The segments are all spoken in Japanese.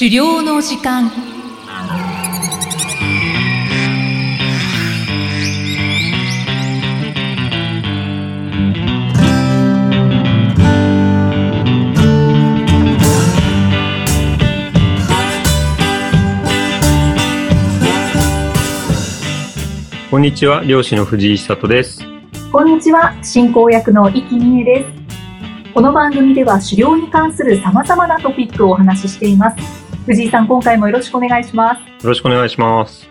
狩猟の時間こんにちは、漁師の藤井久人です。こんにちは、進行役の生きみえです。この番組では狩猟に関する様々なトピックをお話ししています。藤井さん、今回もよろしくお願いします。よろしくお願いします。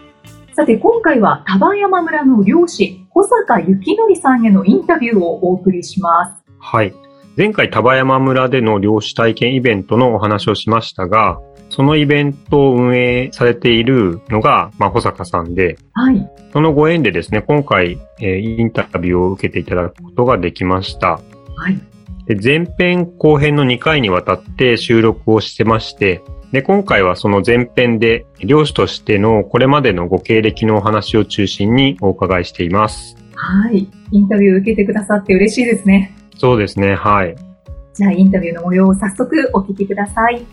さて、今回は丹波山村の漁師、保坂幸則さんへのインタビューをお送りします。はい。前回、丹波山村での漁師体験イベントのお話をしましたが、そのイベントを運営されているのが、まあ、保坂さんで、はい。そのご縁でですね、今回、えーインタビューを受けていただくことができました。はい。で前編後編の2回にわたって収録をしてまして、で、今回はその前編で漁師としてのこれまでのご経歴のお話を中心にお伺いしています。はい。インタビューを受けてくださって嬉しいですね。そうですね、はい。じゃあ、インタビューの模様を早速お聞きください。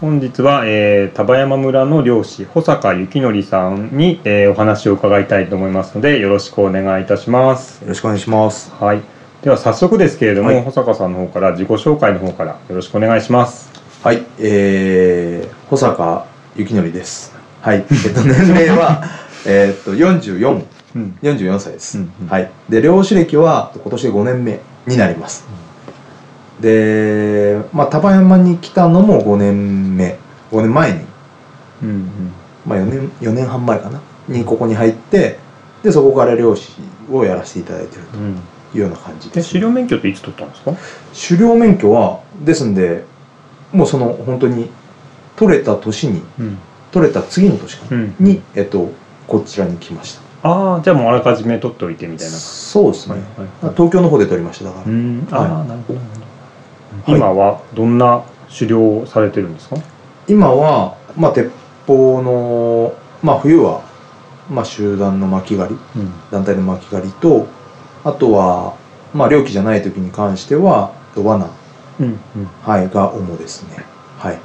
本日は、えー、丹波山村の漁師、保坂幸則さんに、えーお話を伺いたいと思いますので、よろしくお願いいたします。よろしくお願いします。はい。では早速ですけれども、はい保坂さんの方から自己紹介の方からよろしくお願いします。はい、えー、保坂幸則です。はい、えっと、年齢は、えっと、44、うん。44歳です。うんうんはい。で、漁師歴は今年で5年目になります。で、まあ、丹波山に来たのも5年目、5年前に、うんうん。まあ、4年、4年半前かな、にここに入って、で、そこから漁師をやらせていただいているうん。というような感じで、です。狩猟免許っていつ取ったんですか？狩猟免許は、ですんで、もうその、本当に、取れた年に、うん。取れた次の年か。に、えっと、こちらに来ました。ああ、じゃあもうあらかじめ取っておいてみたいな。そうですね。はい東京の方で取りました、だから。うん。ああ、はなるほど。なるほどはい今はどんな狩猟をされてるんですか？今は、まあ、鉄砲の、まあ、冬は、まあ、集団の巻き狩り、うん。団体の巻き狩りと、あとは、まあ、猟期じゃない時に関しては、罠、うん。うん。はい、が主ですね。はい。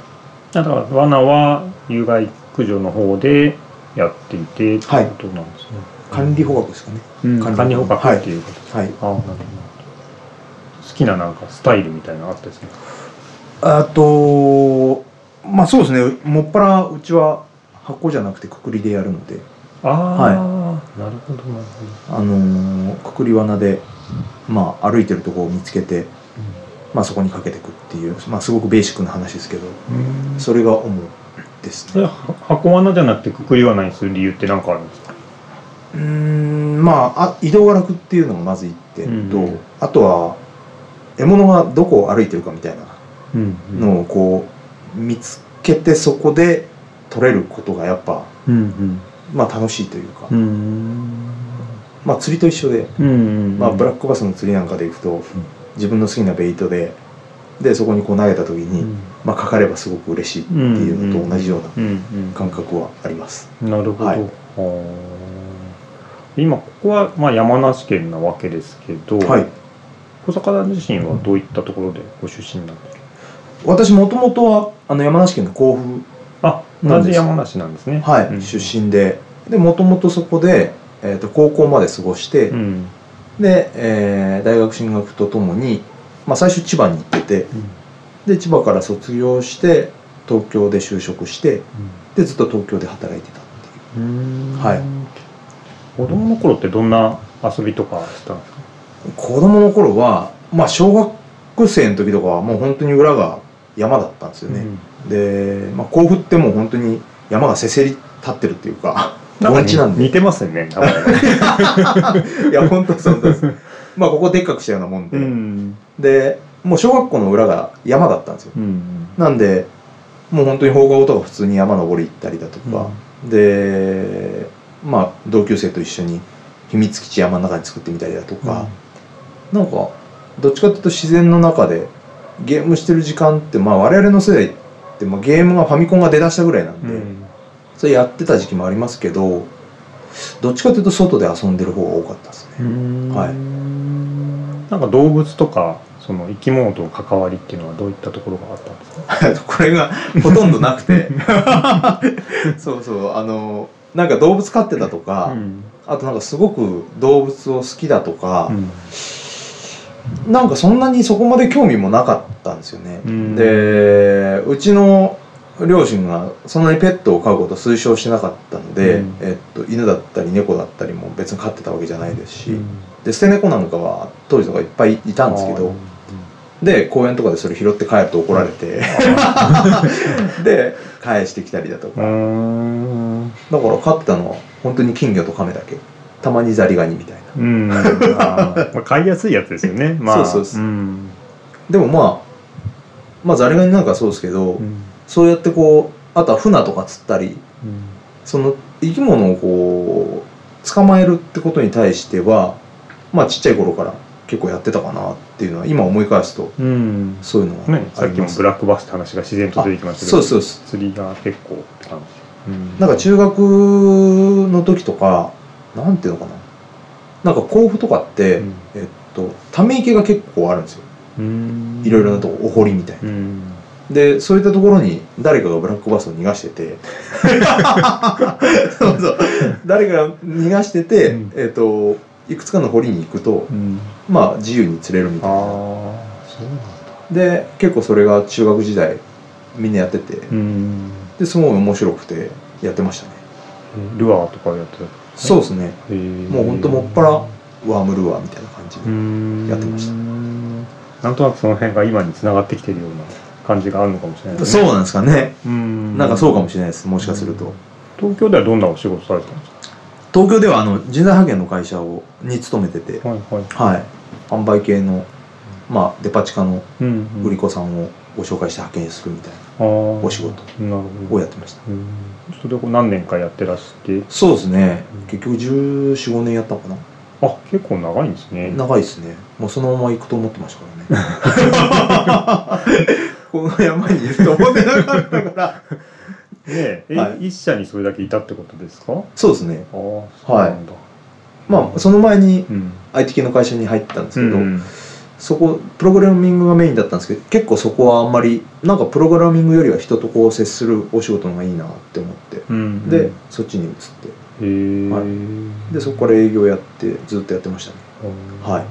だから罠は有害駆除の方でやっていてっていうことなんですね。管理捕獲ですかね。うん管理捕獲っていうことです。はい。ああ、なるほど。好きななんかスタイルみたいなのあったですね。あと、まあ、そうですね。もっぱら、うちは、箱じゃなくてくくりでやるので、ああ、なるほどなるほど。あのーくくり罠で、まあ、歩いてるところを見つけて、まあ、そこにかけていくっていう、まあ、すごくベーシックな話ですけど、うん。それが主ですね。箱罠じゃなくてくくり罠にする理由って何かあるんですか？うーん、まあ、あ移動が楽っていうのがまず一点と、うんあとは、獲物がどこを歩いてるかみたいなうんのをこう、見つけてそこで取れることがやっぱ、うんまあ、楽しいというか、うんうん。まあ、釣りと一緒で、うんまあ、ブラックバスの釣りなんかで行くと、自分の好きなベイトで、で、そこにこう投げた時に、まあ、かかればすごく嬉しいっていうのと同じようなうんうん感覚はあります。なるほど、はい。はあ。今ここはまあ山梨県なわけですけど、はい。小坂自身はどういったところでご出身なんですか？私もともとはあの山梨県の甲府、あ同じ山梨なんですね。はい。うん。出身で。でもともとそこで、えー、と高校まで過ごして、うんで、えー大学進学とともに、まあ、最初千葉に行っててで千葉から卒業して東京で就職してでずっと東京で働いてたっていう。うん。はい。子供の頃ってどんな遊びとかしたんですか？子供の頃はまあ小学生の時とかはもう本当に裏が山だったんですよね、で、まあ、甲府ってもう本当に山がせせり立ってるっていうかなんか似てますよね いや本当そうです。まあここでっかくしたようなもんで、うん。でもう小学校の裏が山だったんですよ。うんなんでもう本当に放課後とか普通に山登り行ったりだとか、でまあ同級生と一緒に秘密基地山の中に作ってみたりだとか、なんかどっちかっていうと自然の中でゲームしてる時間ってまあ我々の世代って、まあ、ゲームがファミコンが出だしたぐらいなんで、うんそれやってた時期もありますけどどっちかというと外で遊んでる方が多かったですね。はい。なんか動物とかその生き物との関わりっていうのはどういったところがあったんですか？これがほとんどなくて。そうそう。あのなんか動物飼ってたとか、うん。あとなんかすごく動物を好きだとかう、ん。なんかそんなにそこまで興味もなかったんですよね。うん。でうちの両親がそんなにペットを飼うことを推奨してなかったので、うん。えっと、犬だったり猫だったりも別に飼ってたわけじゃないですし、うん。で捨て猫なんかは当時とかいっぱいいたんですけどで公園とかでそれ拾って帰ると怒られて で返してきたりだとうか、ん。だから飼ってたのは本当に金魚と亀だけ。たまにザリガニみたいな。うん。まあ買いやすいやつですよね。まあ。そうそうそん。でもまあまあザリガニなんかそうですけど、うんそうやってこうあとは船とか釣ったりうん。その生き物をこう捕まえるってことに対してはまあちっちゃい頃から結構やってたかなっていうのは今思い返すとうん。そういうのはね、さっきもブラックバスって話が自然と出てきましたけど。そうですそう。釣りが結構って感じ、うん。なんか中学の時とかなんていうのかな。なんか甲府とかって、うん。えっとため池が結構あるんですよ。うん。いろいろなとこお堀みたいな。うんでそういったところに誰かがブラックバスを逃がしてて。そうそう。誰かが逃がしてて、うん。えっといくつかの堀に行くとうん。まあ自由に釣れるみたいな。ああそうなんだ。で結構それが中学時代みんなやってて。うん。ですごい面白くてやってましたね。ルアーとかやってた？そうですね。もうほんともっぱらワームルアーみたいな感じで、うん。やってました。なんとなくその辺が今につながってきてるような感じがあるのかもしれないね。そうなんですかね、うん。なんかそうかもしれないです。もしかすると、東京ではどんなお仕事されてたんです東京ではあの人材派遣の会社をに勤めててかはいはい。はい。販売系のまあデパ地下の売り子さんをご紹介して派遣するみたいあー。お仕事をやってました。うん。それを何年かやってらして。そうですね。うん。結局1415年やったのかな。あ結構長いんですね。長いですね。もうそのまま行くと思ってましたからね この山にいると思ってなかったから。ねえ、はい。一社にそれだけいたってことですか？あそうですね。あそうなんだ、まあその前にうん。IT 系の会社に入ったんですけど、うんそこプログラミングがメインだったんですけど結構そこはあんまりなんかプログラミングよりは人とこう接するお仕事の方がいいなって思って、うんでそっちに移って。へえ、はい。でそこから営業やってずっとやってましたね。はい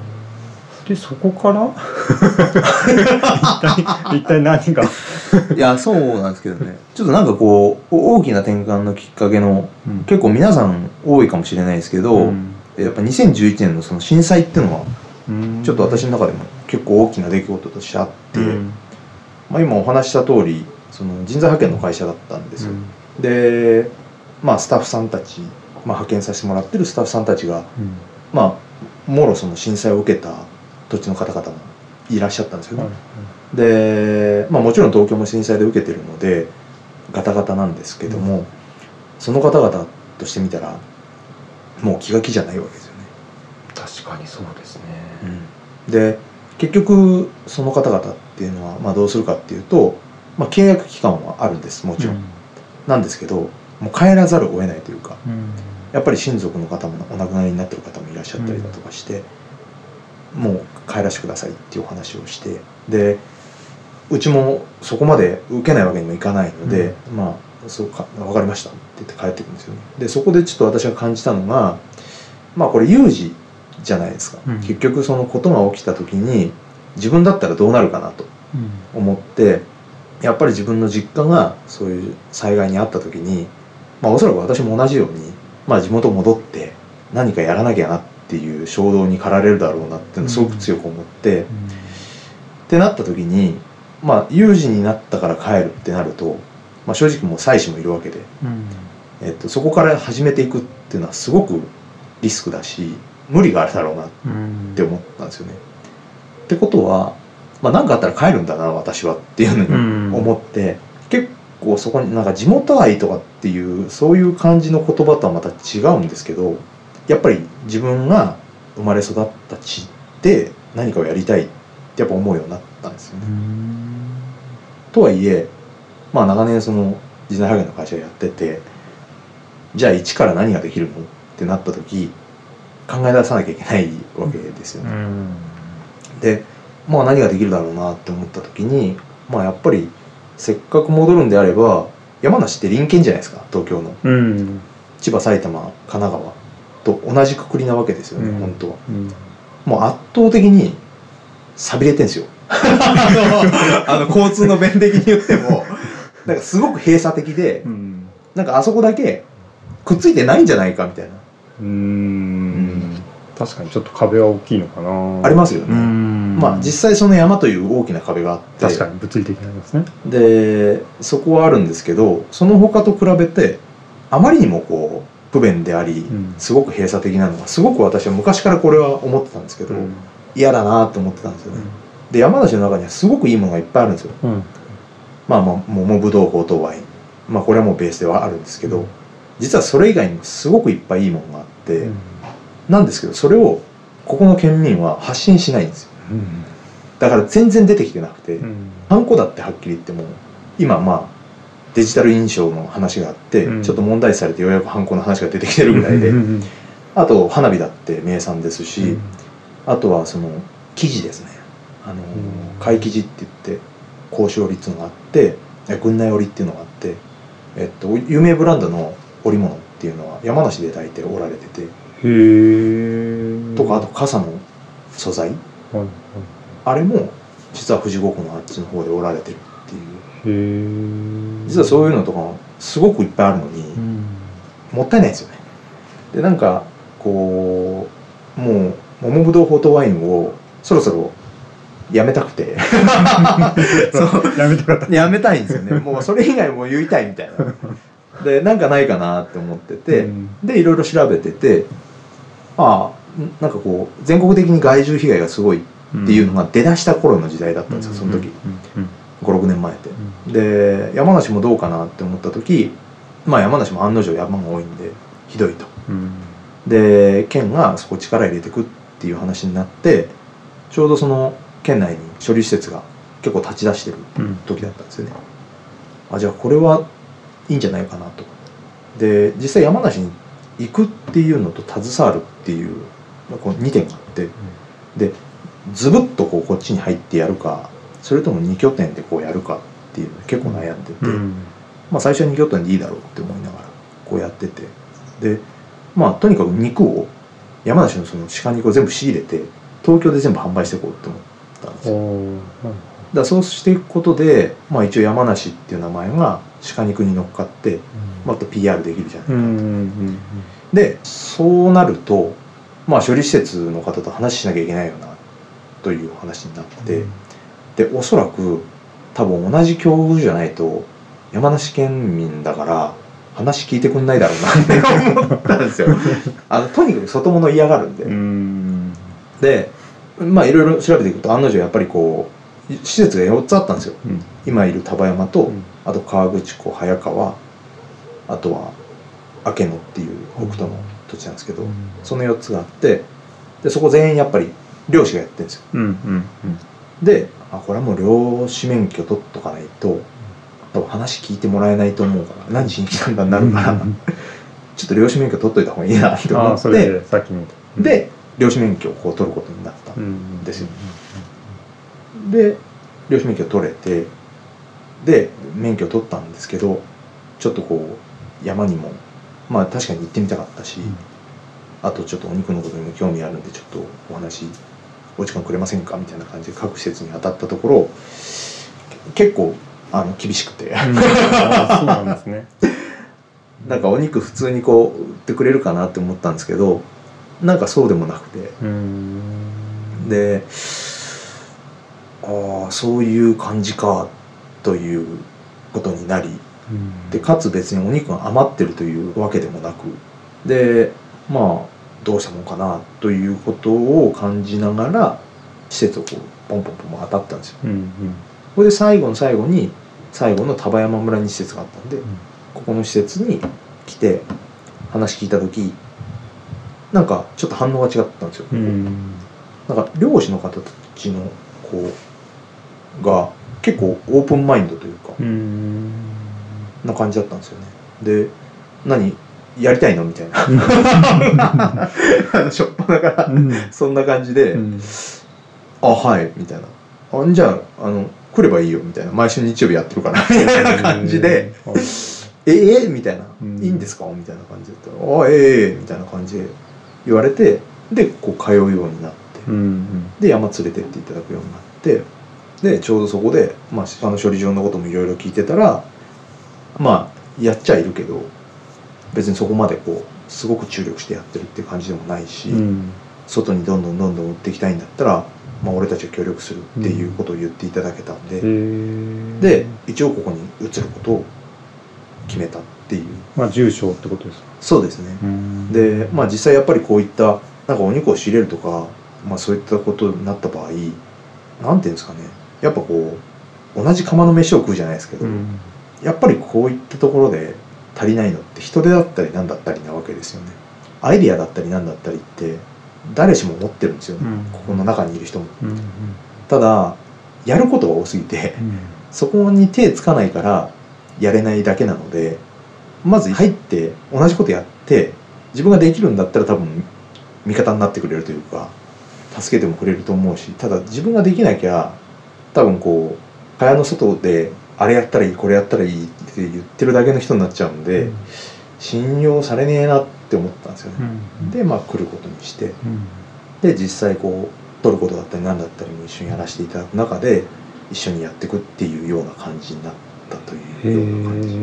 でそこから？一体一体何が、いやそうなんですけどね。ちょっとなんかこう大きな転換のきっかけの結構皆さん多いかもしれないですけど、うん。やっぱ2011年のその震災っていうのはうん。ちょっと私の中でも結構大きな出来事としてあって、うん。まあ、今お話しした通りその人材派遣の会社だったんですよ、で、まあ、スタッフさんたち、まあ、派遣させてもらってるスタッフさんたちが、うん。まあ、もろその震災を受けた土地の方々もいらっしゃったんですよね、はいで、まあ、もちろん東京も震災で受けてるのでガタガタなんですけども、その方々としてみたらもう気が気じゃないわけですよね、確かにそうですね、で結局その方々っていうのは、まあ、どうするかっていうと、まあ、契約期間はあるんですもちろん、なんですけどもう帰らざるを得ないというかうん。やっぱり親族の方もお亡くなりになってる方もいらっしゃったりだとかして、もう帰らせてくださいっていうお話をしてでうちもそこまで受けないわけにもいかないので、まあそうか分かりましたって言って帰ってくるんですよね。でそこでちょっと私が感じたのがまあこれ有事じゃないですか、うん。結局そのことが起きた時に自分だったらどうなるかなと思ってやっぱり自分の実家がそういう災害に遭った時にまあおそらく私も同じように、まあ、地元戻って何かやらなきゃなっていう衝動に駆られるだろうなってすごく強く思って、ってなった時にまあ有事になったから帰るってなると、まあ、正直もう妻子もいるわけで、うん。えっと、そこから始めていくっていうのはすごくリスクだし無理があるだろうなっうん。て思ったんですよね。ってことはまあ、何かあったら帰るんだな私はっていうふうに思って、結構そこになんか地元愛とかっていうそういう感じの言葉とはまた違うんですけどやっぱり自分が生まれ育った地で何かをやりたいってやっぱ思うようになったんですよね。とはいえまあ長年その人材派遣の会社をやっててじゃあ一から何ができるのってなった時考え出さなきゃいけないわけですよね。でまあ何ができるだろうなって思った時にまあやっぱりせっかく戻るんであれば山梨って隣県じゃないですか東京のうん。千葉埼玉神奈川と同じくくりなわけですよね、うん本当はうん。もう圧倒的に寂れてんすよ あの交通の便的に言っても なんかすごく閉鎖的でうん。なんかあそこだけくっついてないんじゃないかみたいなうーん。確かにちょっと壁は大きいのかな。ありますよね、うん。まあ実際その山という大きな壁があって確かに物理的にありますね。でそこはあるんですけどその他と比べてあまりにもこう不便であり、んすごく閉鎖的なのがすごく私は昔からこれは思ってたんですけど、うん。嫌だなと思ってたんですよね、で山梨の中にはすごくいいものがいっぱいあるんですようん。まあまあ桃ぶどうほうとうワインまあこれはもうベースではあるんですけど、うん実はそれ以外にもすごくいっぱいいいものがあって、うん。なんですけどそれをここの県民は発信しないんですようん。だから全然出てきてなくて、うん。ハンコだってはっきり言っても今まあデジタル印象の話があって、うん。ちょっと問題視されてようやくハンコの話が出てきてるぐらいで、うん。あと花火だって名産ですし、うん。あとはその生地ですね。あのん。貝生地って言って交渉織っていうのがあってえ軍内織っていうのがあって、えっと、有名ブランドの織物っていうのは山梨で大体織られててへえ。とかあと傘の素材。はいはいあれも実は富士五湖のあっちの方で織られてるっていう。へえ。実はそういうのとかもすごくいっぱいあるのに、うん。もったいないですよね。でなんかこうもう桃ぶどうフォートワインをそろそろやめたくて。やめたかった。やめたいんですよね。もうそれ以外も言いたいみたいな。でなんかないかなって思ってて、うん。でいろいろ調べててああんなんかこう全国的に害獣被害がすごいっていうのが出だした頃の時代だったんですよその時。うん56年前って。うんで山梨もどうかなって思った時まあ山梨も案の定山が多いんでひどいと。うん。で県がそこ力入れてくっていう話になってちょうどその県内に処理施設が結構立ち出してるうん。時だったんですよね。あじゃあこれはいいんじゃないかなと。で実際山梨に行くっていうのと携わるっていうこう2点があってでズブッとこうこっちに入ってやるかそれとも2拠点でこうやるかっていうの結構悩んでて、うん。まあ最初は2拠点でいいだろうって思いながらこうやってて。でまあとにかく肉を山梨のその鹿肉を全部仕入れて東京で全部販売していこうって思ったんですよ。だからそうしていくことで、まあ、一応山梨っていう名前が鹿肉に乗っかってもっと PR できるじゃないか、うんうんでそうなるとまあ処理施設の方と話しなきゃいけないよなという話になって、でおそらく多分同じ境遇じゃないと山梨県民だから話聞いてくんないだろうなって思ったんですよ。あのとにかく外物嫌がるんで、うんうん。でまあいろいろ調べていくと案の定やっぱりこう施設が4つあったんですよ。うん。今いる丹波山と、うん。あと河口湖早川あとは明野っていう北斗の土地なんですけど、その4つがあってでそこ全員やっぱり漁師がやってるんですよ。うんうんであこれはもう漁師免許取っとかないと多分話聞いてもらえないと思うから何しに来たんだになるから、うん。ちょっと漁師免許取っといた方がいいなって思ってでさっきので漁師免許をこう取ることになったうんですよ。で漁師免許取れてで免許取ったんですけどちょっとこう山にもまあ確かに行ってみたかったし、うん。あとちょっとお肉のことにも興味あるんでちょっとお話お時間くれませんか？みたいな感じで各施設に当たったところけ結構あの厳しくて。そうなんですね。なんかお肉普通にこう売ってくれるかなって思ったんですけどなんかそうでもなくて。うん。でああそういう感じかということになりうん。でかつ別にお肉が余ってるというわけでもなく。でまあどうしたもんかなということを感じながら施設をこうポンポンポン当たったんですよ。うんこれで最後の最後に最後の丹波山村に施設があったんで、ん。ここの施設に来て話聞いた時なんかちょっと反応が違ったんですよ、うん。なんか漁師の方たちのこうが結構オープンマインドというか、うん。な感じだったんですよね。で何？やりたいの？みたいな。しょっぱなからうんそんな感じで、うん。あはいみたいな。あじゃああの来ればいいよみたいな。毎週日曜日やってるからみたいな感じではい「ええみたいな。うん「いいんですか?」みたいな感じで言ったら「あええみたいな感じで言われてでこう通うようになってうんうん。で山連れてっていただくようになってでちょうどそこで、まあ、あの処理場のこともいろいろ聞いてたらまあやっちゃいるけど別にそこまでこうすごく注力してやってるっていう感じでもないし、うん。外にどんどんどんどん売っていきたいんだったら、まあ、俺たちが協力するっていうことを言っていただけたんで、へー。で一応ここに移ることを決めたっていう。まあ住所ってことですか？そうですね、うん。でまあ実際やっぱりこういったなんかお肉を仕入れるとか、まあ、そういったことになった場合なんていうんですかね。やっぱこう同じ釜の飯を食うじゃないですけど、うん。やっぱりこういったところで足りないのって人手だったり何だったりなわけですよね。アイディアだったり何だったりって誰しも持ってるんですよね、うん。ここの中にいる人も。うんうん。ただやることが多すぎてうん。そこに手つかないからやれないだけなのでまず入って同じことやって自分ができるんだったら多分味方になってくれるというか助けてもくれると思うしただ自分ができなきゃ多分こう蚊帳の外であれやったらいいこれやったらいいって言ってるだけの人になっちゃうんで、信用されねえなって思ったんですよね、うん。でまあ来ることにしてうん。で実際こう撮ることだったり何だったりも一緒にやらせていただく中で一緒にやっていくっていうような感じになったというような感じ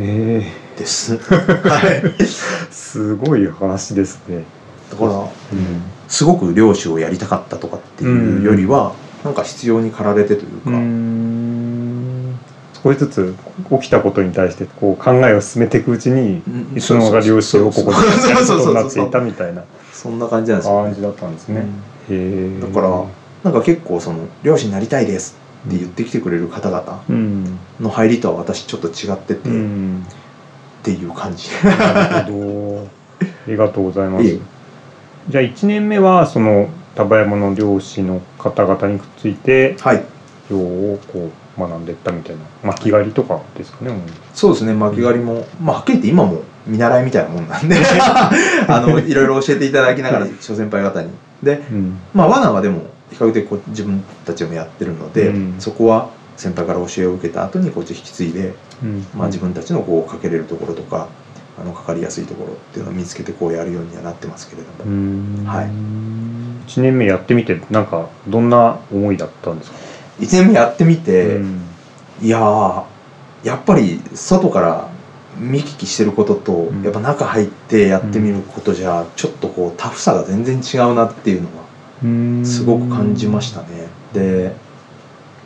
です。はい、すごい話ですね。だからうん。すごく漁師をやりたかったとかっていうよりは、なんか必要に駆られてというか、うん少しずつ起きたことに対してこう考えを進めていくうちにうんいつの間にか漁師をここになっていたみたいな。そんな感じなんですよ、感じだったんですね、へえ。だからなんか結構その漁師になりたいですって言ってきてくれる方々うん、の入りとは私ちょっと違ってて、うっん、ていう感じ。なるほど。ありがとうございます。じゃあ1年目はその丹波山の漁師の方々にくっついてはい。漁をこう学んでいったみたいな巻き狩りとかですかねもう。そうですね巻き狩りも、まあはっきり言って今も見習いみたいなもんなんで あのいろいろ教えていただきながら諸先輩方に。でうん。まあ罠はでも比較的こう自分たちもやってるので、うん。そこは先輩から教えを受けた後にこっち引き継いで、うん。まあ、自分たちのこうかけれるところとかあのかかりやすいところっていうのを見つけてこうやるようにはなってますけれどうも、ん。はい。1年目やってみてなんかどんな思いだったんですか、1年目やってみて、うん。いやーやっぱり外から見聞きしてることと、ん。やっぱ中入ってやってみることじゃ、ちょっとこうタフさが全然違うなっていうのはすごく感じましたね。で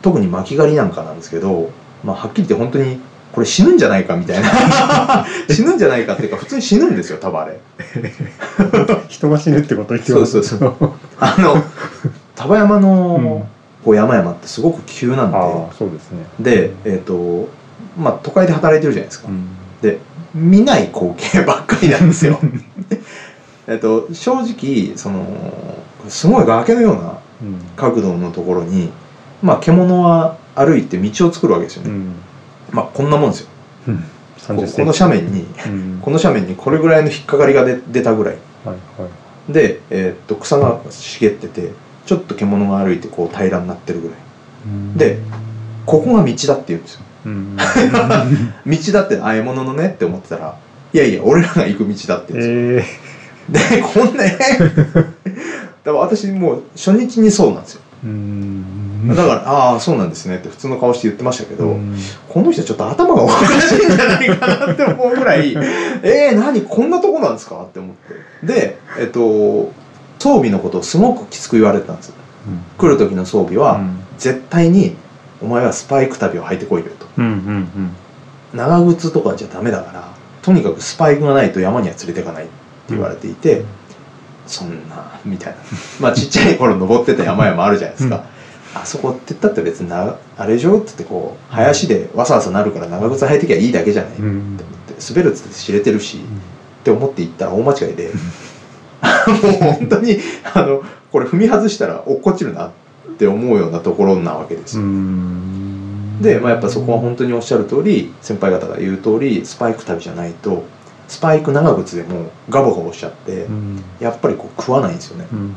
特に巻き狩りなんかなんですけど、まあ、はっきり言って本当にこれ死ぬんじゃないかみたいな。死ぬんじゃないかっていうか普通に死ぬんですよ多分あれ。人が死ぬってこと言ってますそうそうそう。あの 丹波山のこう山々ってすごく急なんで、そうですね。で、えっとまあ、都会で働いてるじゃないですか。うん。で見ない光景ばっかりなんですよ。えっと正直そのすごい崖のようなうん。角度のところに、まあ、獣は歩いて道を作るわけですよね。うん。まあこんなもんですよ。うん。こ30センチ。この斜面にうん。この斜面にこれぐらいの引っかかりが出出たぐらい。はいはい。で、えっと草が茂っててちょっと獣が歩いてこう平らになってるぐらい。でここが道だって言うんですよ。うん。道だってあえ物のねって思ってたらいやいや俺らが行く道だって言うんですよ。えでこんなだから私もう初日にそうなんですよ。だから「ああそうなんですね」って普通の顔して言ってましたけど、うん。この人ちょっと頭がおかしいんじゃないかなって思うぐらい「えー、何こんなとこなんですか?」って思って。でえっと装備のことをすごくきつく言われてたんですよ。来る時の装備は、絶対にお前はスパイク旅を履いてこいよと。うんうんうん。長靴とかじゃダメだからとにかくスパイクがないと山には連れていかないって言われていて、そんなみたいな。まあちっちゃい頃登ってた山々あるじゃないですか、あそこって言ったって別になあれでしょって言ってこう林でわさわさなるから長靴履いてきゃいいだけじゃない、ってうん思って滑るっつって知れてるし、って思って行ったら大間違いでもう本当にあのこれ踏み外したら落っこちるなって思うようなところなわけですよ、うん。で、まあ、やっぱそこは本当におっしゃる通り先輩方が言う通りスパイク旅じゃないとスパイク長靴でもガボガボしちゃってうん。やっぱりこう食わないんですよね。うんうん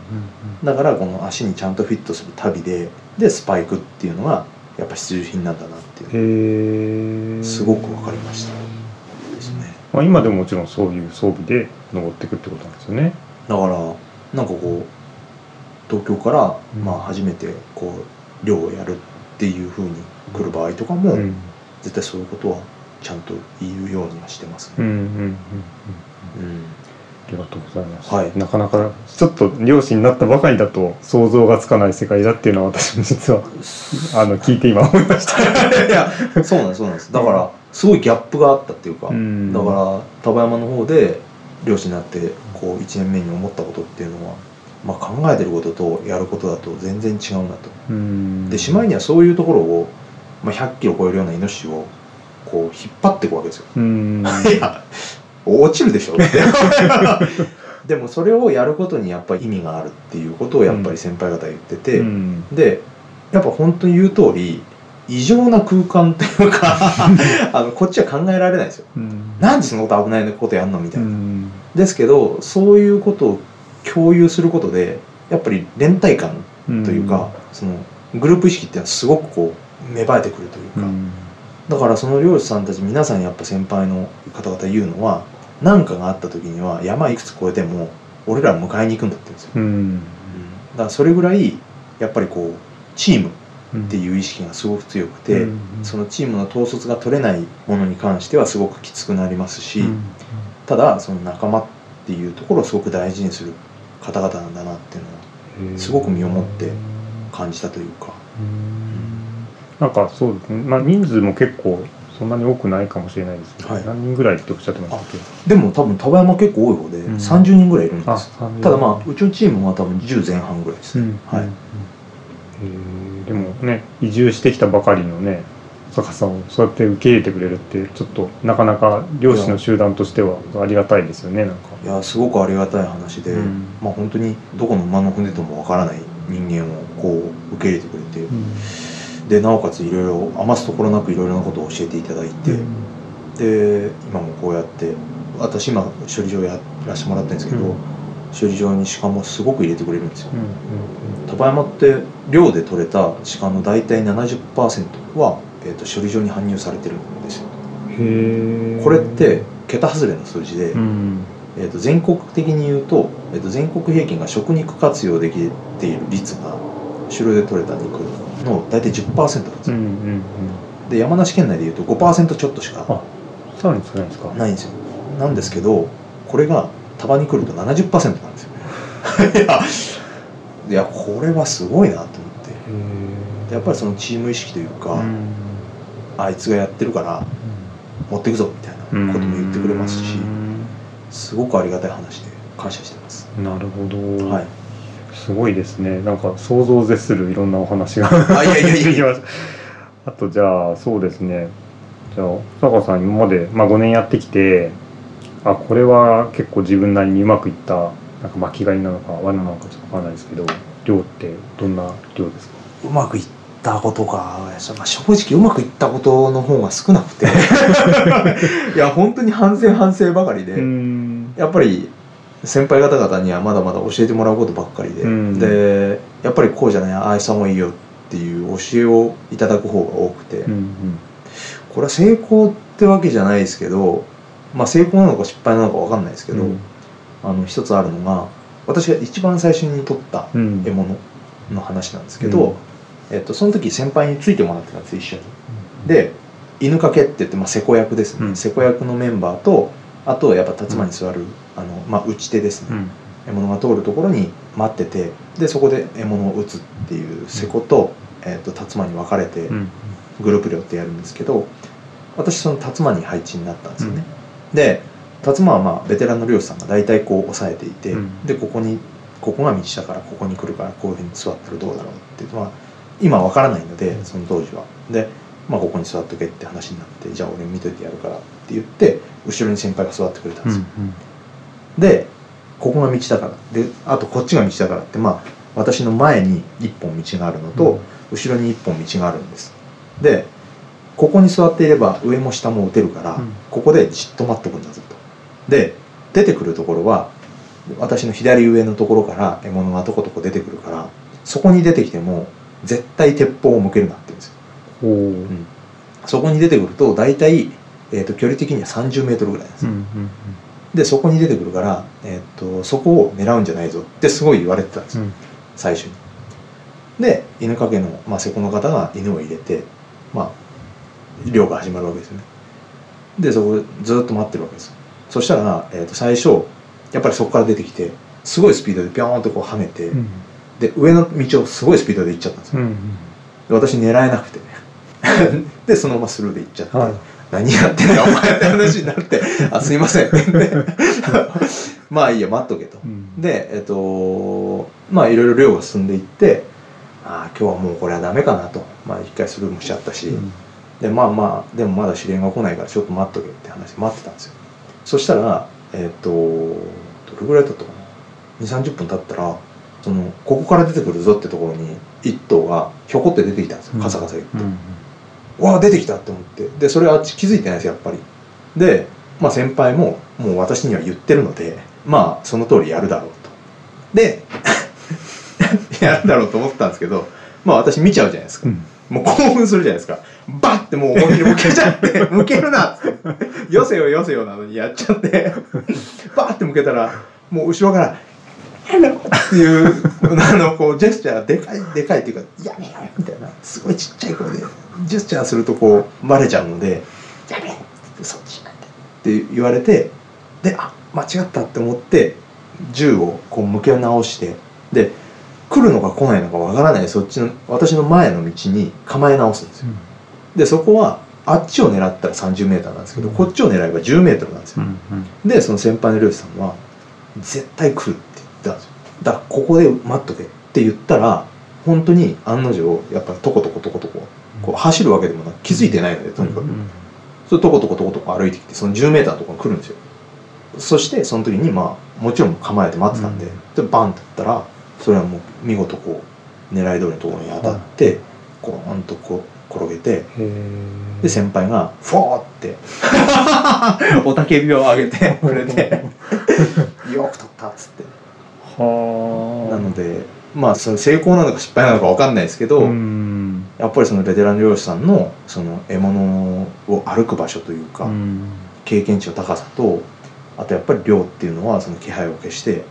だからこの足にちゃんとフィットする旅ででスパイクっていうのがやっぱ必需品なんだなっていう。すごく分かりました。ですね。まあ、今でももちろんそういう装備で登っていくってことなんですよねだからなんかこう東京からうん。まあ初めてこう漁をやるっていうふうに来る場合とかも、うん。絶対そういうことはちゃんと言うようにはしてますね。うんうんうんうん。うん。ありがとうございます、はい。なかなかちょっと漁師になったばかりだと想像がつかない世界だっていうのは私も実はあの聞いて今思いました。いやそうなんですそうなんです。だからすごいギャップがあったっていうか、うん。だから丹波山の方で漁師になってこう1年目に思ったことっていうのは、まあ、考えてることとやることだと全然違うなと。うんでしまいにはそういうところを、まあ、100キロ超えるようなイノシシをこう引っ張っていくわけですよ。うん いや落ちるでしょって でもそれをやることにやっぱり意味があるっていうことをやっぱり先輩方言ってて、うんでやっぱ本当に言う通り異常な空間っていうか あのこっちは考えられないですよ。うん。なんでそんなこと危ないことやんのみたういな、ん。ですけどそういうことを共有することでやっぱり連帯感というか、そのグループ意識っていうのはすごくこう芽生えてくるというか、うん。だからその漁師さんたち皆さんやっぱ先輩の方々言うのは何かがあった時には山いくつ越えても俺ら迎えに行くんだって言うんですよ、うん。だからそれぐらいやっぱりこうチームうんっていう意識がすごく強くて、うんそのチームの統率が取れないものに関してはすごくきつくなりますし、うんただその仲間っていうところをすごく大事にする方々なんだなっていうのをすごく身をもって感じたというか、なんかそうですね、まあ、人数も結構そんなに多くないかもしれないですけど、はい。何人ぐらいっておっしゃってましたっけ？でも多分丹波山結構多い方でうん。30人ぐらいいるんです、あただまあうちのチームは多分10前半ぐらいです、うん。はい。うんでもね移住してきたばかりのね坂さんをそうやって受け入れてくれるってちょっとなかなか漁師の集団としてはありがたいですよねなんか。いやすごくありがたい話で、うん。まあ本当にどこの馬の骨ともわからない人間をこう受け入れてくれて、でなおかついろいろ余すところなくいろいろなことを教えていただいて、で今もこうやって私今処理場やらせてもらってるんですけど、うん処理場に鹿もすごく入れてくれるんですよ。うんうん丹波山って漁で取れた鹿の大体70%は、えー、と処理場に搬入されてるんですよ。これって桁外れの数字で、うん。えー、と全国的に言うと,、えー、と全国平均が食肉活用できている率が狩猟で取れた肉の大体10%なんですよ、で山梨県内で言うと5%ちょっとしか。ないんですよ。なんですけどこれが束に来ると70%なんですよ。いやこれはすごいなと思って。やっぱりそのチーム意識というか、うん。あいつがやってるから持っていくぞみたいなことも言ってくれますしすごくありがたい話で感謝してます、うんなるほど、はい。すごいですね。なんか想像を絶するいろんなお話があいやいやいや出て きましたあとじゃあそうですね。じゃあ坂さん今まで、まあ、5年やってきてあこれは結構自分なりにうまくいったなんか巻き狩りなのか罠なのかちょっとわかんないですけど漁ってどんな漁ですか？うまくいったことか、まあ、正直うまくいったことの方が少なくて。いや本当に反省反省ばかりで、ん。やっぱり先輩方々にはまだまだ教えてもらうことばっかりで、うん。でやっぱりこうじゃないああした方がいいよっていう教えをいただく方が多くて、うん。これは成功ってわけじゃないですけど、まあ、成功なのか失敗なのかわかんないですけど、うん。あの一つあるのが私が一番最初に撮ったうん。獲物の話なんですけど、うん。えっと、その時先輩についてもらってたんです一緒に。で犬かけって言って、まあ、瀬古役ですね、うん。瀬古役のメンバーとあとやっぱ竜馬に座る、あのまあ、打ち手ですね、うん。獲物が通るところに待っててでそこで獲物を撃つっていう瀬古と,、えっと竜馬に分かれてうん。グループ漁ってやるんですけど私その竜馬に配置になったんですよね、で竜馬はまあベテランの漁師さんが大体こう抑えていて、うん。でここにここが道だからここに来るからこういうふうに座ったらどうだろうっていうのは今わからないのでその当時は。で、まあ、ここに座っとけって話になってじゃあ俺見といてやるからって言って後ろに先輩が座ってくれたんですよ、でここが道だから。であとこっちが道だからってまあ私の前に一本道があるのと、後ろに一本道があるんです。でここに座っていれば上も下も打てるから、うん。ここでじっと待っとくんだぞと。で出てくるところは私の左上のところから獲物がとことこ出てくるからそこに出てきても絶対鉄砲を向けるなって言うんですよ。おー。そこに出てくると大体、えー、と距離的には30メートルぐらいなんですよ、うんうんでそこに出てくるから、えー、とそこを狙うんじゃないぞってすごい言われてたんですよ、うん。最初に。で犬かけの、まあ、瀬古の方が犬を入れてまあ漁が始まるわけですよね。でそこでずっと待ってるわけです。よそしたら、えー、と最初やっぱりそこから出てきてすごいスピードでピョーンとこう跳ねて、うん。で上の道をすごいスピードで行っちゃったんですよ、うんで私狙えなくてね。でそのままスルーで行っちゃって、はい。何やってんだお前って話になって「あすいません」まあいいや待っとけと。うん。でえっとまあいろいろ漁が進んでいってああ今日はもうこれはダメかなと。まあ一回スルーもしちゃったし、うんでまあまあでもまだ試練が来ないからちょっと待っとけって話で待ってたんですよ。そしたらえっとどれぐらい経ったかな？2 3 0分経ったらそのここから出てくるぞってところに一頭がひょこって出てきたんですよ。カサカサ言って、うんわあ出てきたって思って。でそれあっち気づいてないですやっぱり。で、まあ、先輩ももう私には言ってるのでまあその通りやるだろうと。で やるだろうと思ったんですけどまあ私見ちゃうじゃないですか、うん。もう興奮するじゃないですかバッてもう思いっきり向けちゃって向けるなっつってよせよよせよなのにやっちゃってバッて向けたらもう後ろから「やめろ!」っていうあのこうジェスチャーでかいでかいっていうか「やめろ!」みたいなすごいちっちゃい声でジェスチャーするとこうバレちゃうので「やめろ!」ってそっちなんでって言われてであ間違ったって思って銃をこう向け直してで来るのか来ないのかわからないそっちの私の前の道に構え直すんですよでそこはあっちを狙ったら 30m なんですけど、うん。こっちを狙えば 10m なんですよ、うんでその先輩の漁師さんは「絶対来る」って言ったんですよ。だからここで待っとけって言ったら本当に案の定やっぱトコトコトコトコこう走るわけでもなく気づいてないのでとにかく、それトコトコトコトコ歩いてきてその 10m のところに来るんですよ。そしてその時にまあもちろん構えて待ってたんで,、でバンってやったらそれはもう見事こう狙い通りのところに当たって、こうーんとこう転げてで先輩がフォーって 雄たけびを上げてくれてよく取ったっつって。はあなのでまあそれ成功なのか失敗なのか分かんないですけど、うん。やっぱりそのベテラン漁師さんのその獲物を歩く場所というか、うん。経験値の高さとあとやっぱり漁っていうのはその気配を消して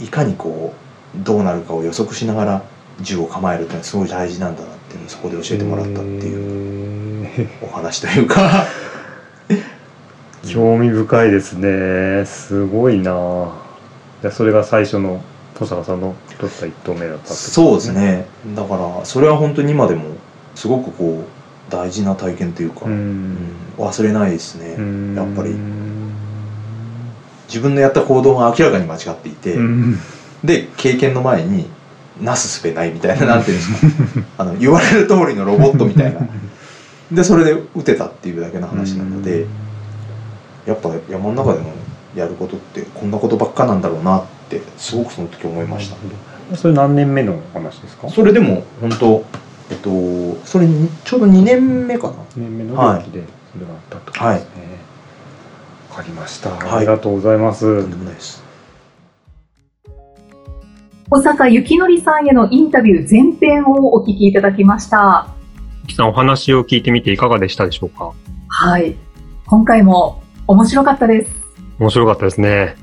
いかにこうどうなるかを予測しながら銃を構えるっていうのはすごい大事なんだなっていうのをそこで教えてもらったっていうお話というか。興味深いですね。すごいな。それが最初の登坂さんの取った一投目だったってことそうですね。だからそれは本当に今でもすごくこう大事な体験というか、ううんん忘れないですね、うん。やっぱり。自分のやった行動が明らかに間違っていて、うん。で経験の前になすすべないみたいななんていうんですか。あの言われる通りのロボットみたいな。でそれで撃てたっていうだけの話なので、やっぱ山の中でもやることってこんなことばっかなんだろうなってすごくその時思いました、それ何年目の話ですか？それでも本当えっとそれにちょうど2年目かな。年目のはい。時でそれがあったってことですね。わ、かりました、はい。ありがとうございます。とんでもないです小坂幸則さんへのインタビュー全編をお聞きいただきました。木さんお話を聞いてみていかがでしたでしょうか？はい。今回も面白かったです。面白かったですね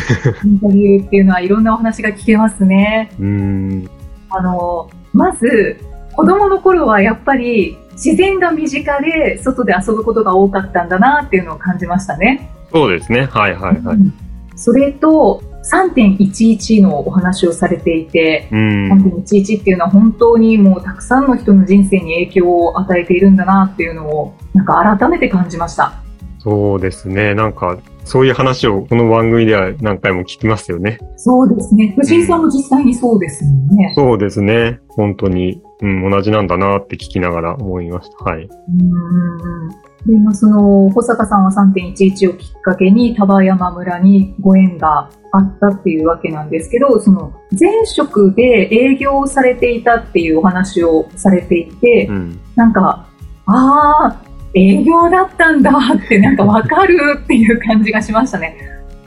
インタビューっていうのはいろんなお話が聞けますね。うんあの、まず、子供の頃はやっぱり自然が身近で外で遊ぶことが多かったんだなっていうのを感じましたね。そうですねはいはいはいうんそれと、3.11のお話をされていて、うん3.11っていうのは本当にもうたくさんの人の人生に影響を与えているんだなっていうのを、なんか改めて感じました。そうですね。なんかそういう話をこの番組では何回も聞きますよね。そうですね。藤井さんも実際にそうですよね。そうですね。本当に、うん、同じなんだなって聞きながら思いました。はい。うで、まあ、その、保坂さんは3.11をきっかけに、丹波山村にご縁があったっていうわけなんですけど、その、前職で営業をされていたっていうお話をされていて、うん。なんか、ああ、営業だったんだってなんかわかるっていう感じがしましたね。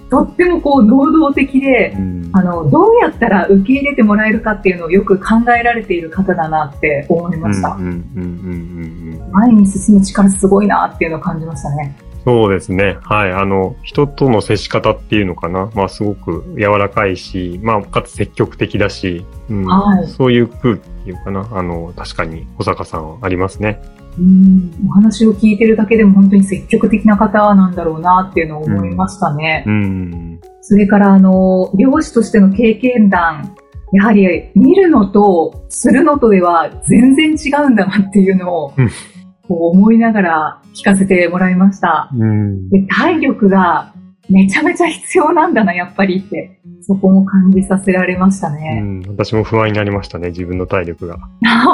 とってもこう能動的で、うんあの、どうやったら受け入れてもらえるかっていうのをよく考えられている方だなって思いました。うんうんうんうんうんうん前に進む力すごいなっていうのを感じましたね。そうですね。はい。あの、人との接し方っていうのかな。まあ、すごく柔らかいし、まあ、かつ積極的だし、うんはいそういう空気っていうかな。あの、確かに小坂さんはありますね。うん、お話を聞いてるだけでも本当に積極的な方なんだろうなっていうのを思いましたね。うん。それから、あの、漁師としての経験談、やはり見るのとするのとでは全然違うんだなっていうのをうん、こう思いながら聞かせてもらいました。うん。で体力がめちゃめちゃ必要なんだな、やっぱりって、そこも感じさせられましたうね。ん、私も不安になりましたね。自分の体力が。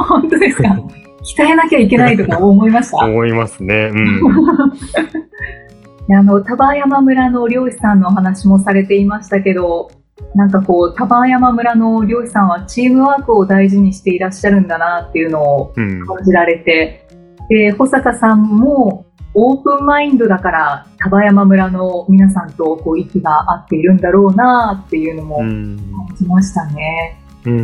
本当ですか？鍛えなきゃいけないとか思いました？思いますね。うん。で あの、丹波山村の漁師さんのお話もされていましたけど、なんかこう、丹波山村の漁師さんはチームワークを大事にしていらっしゃるんだなっていうのをうん。感じられて、で、保坂さんもオープンマインドだから、丹波山村の皆さんとこう息が合っているんだろうなっていうのもうん。感じましたね。うん。うん。う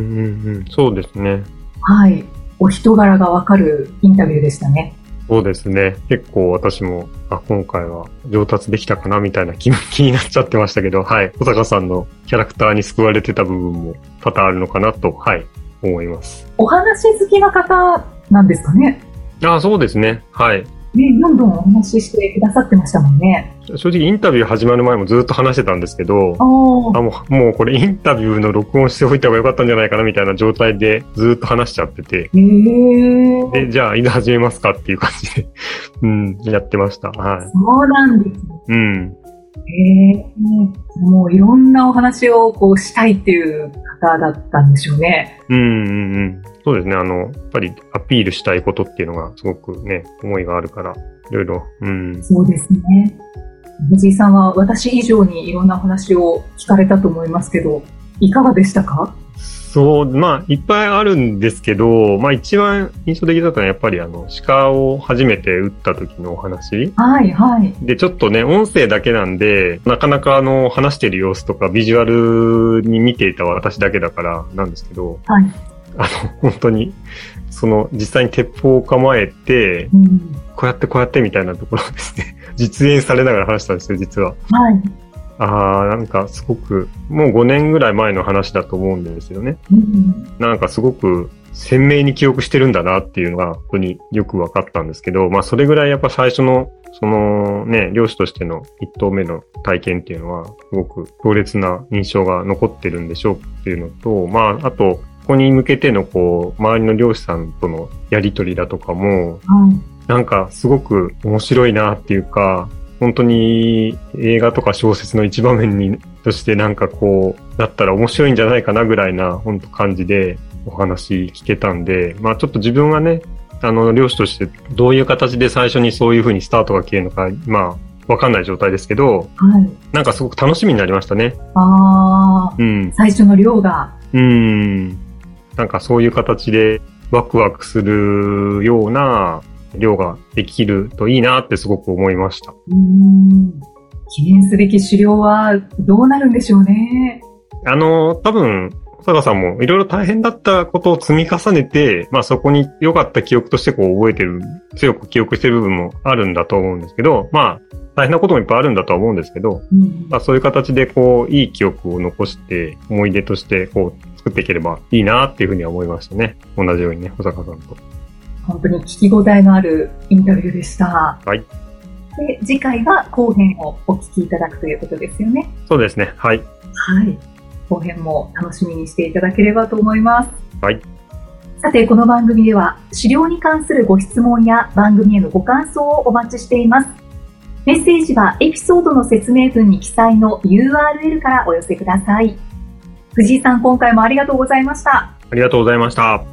ん。そうですね。はい。お人柄がわかるインタビューでしたね。そうですね。結構私も、あ、今回は上達できたかなみたいな気 気になっちゃってましたけど、はい。小坂さんのキャラクターに救われてた部分も多々あるのかなと、はい、思います。お話好きな方なんですかね。あ、そうですね。はい。ね、どんどんお話ししてくださってましたもんね。正直インタビュー始まる前もずっと話してたんですけど、あもうもうこれインタビューの録音しておいた方がよかったんじゃないかなみたいな状態でずっと話しちゃってて。で、じゃあいざ始めますかっていう感じで、うん、やってました。はい。そうなんですね。うん。へえ。もういろんなお話をこうしたいっていう方だったんでしょうね。うんうんうん。そうですね。あの、やっぱりアピールしたいことっていうのがすごくね、思いがあるから、いろいろ、うん。そうですね。藤井さんは私以上にいろんなお話を聞かれたと思いますけど、いかがでしたか？そう、まあ、いっぱいあるんですけど、まあ一番印象的だったのはやっぱりあの、鹿を初めて撃った時のお話。はい、はい。で、ちょっとね、音声だけなんで、なかなかあの、話してる様子とかビジュアルに見ていた私だけだからなんですけど、はい。あの、本当に、その、実際に鉄砲を構えて、うん。こうやってこうやってみたいなところをですね、実演されながら話したんですよ、実は。はい。ああ、なんかすごく、もう5年ぐらい前の話だと思うんですよね。うん。なんかすごく鮮明に記憶してるんだなっていうのが、本当によく分かったんですけど、まあそれぐらいやっぱ最初の、そのね、漁師としての一投目の体験っていうのは、すごく強烈な印象が残ってるんでしょうっていうのと、まああと、ここに向けてのこう、周りの漁師さんとのやりとりだとかも、はい。なんかすごく面白いなっていうか、本当に映画とか小説の一場面にとしてなんかこう、だったら面白いんじゃないかなぐらいな本当感じでお話聞けたんで、まあちょっと自分はね、あの、漁師としてどういう形で最初にそういう風にスタートが切れるのか、まあわかんない状態ですけど、はい。なんかすごく楽しみになりましたね。ああ、うん。最初の量が。うん。なんかそういう形でワクワクするような量ができるといいなってすごく思いました。うん。記念すべき資料はどうなるんでしょうね。あの、多分、小坂さんもいろいろ大変だったことを積み重ねて、まあそこに良かった記憶としてこう覚えてる、強く記憶してる部分もあるんだと思うんですけど、まあ大変なこともいっぱいあるんだとは思うんですけど、うんまあそういう形でこういい記憶を残して思い出としてこう作っていければいいなっていうふうには思いましたね。同じようにね、小坂さんと。本当に聞き応えのあるインタビューでした。はい。で、次回は後編をお聞きいただくということですよね。そうですね。はい。はい。後編も楽しみにしていただければと思います。はい。さて、この番組では、資料に関するご質問や番組へのご感想をお待ちしています。メッセージはエピソードの説明文に記載の URL からお寄せください。藤井さん、今回もありがとうございました。ありがとうございました。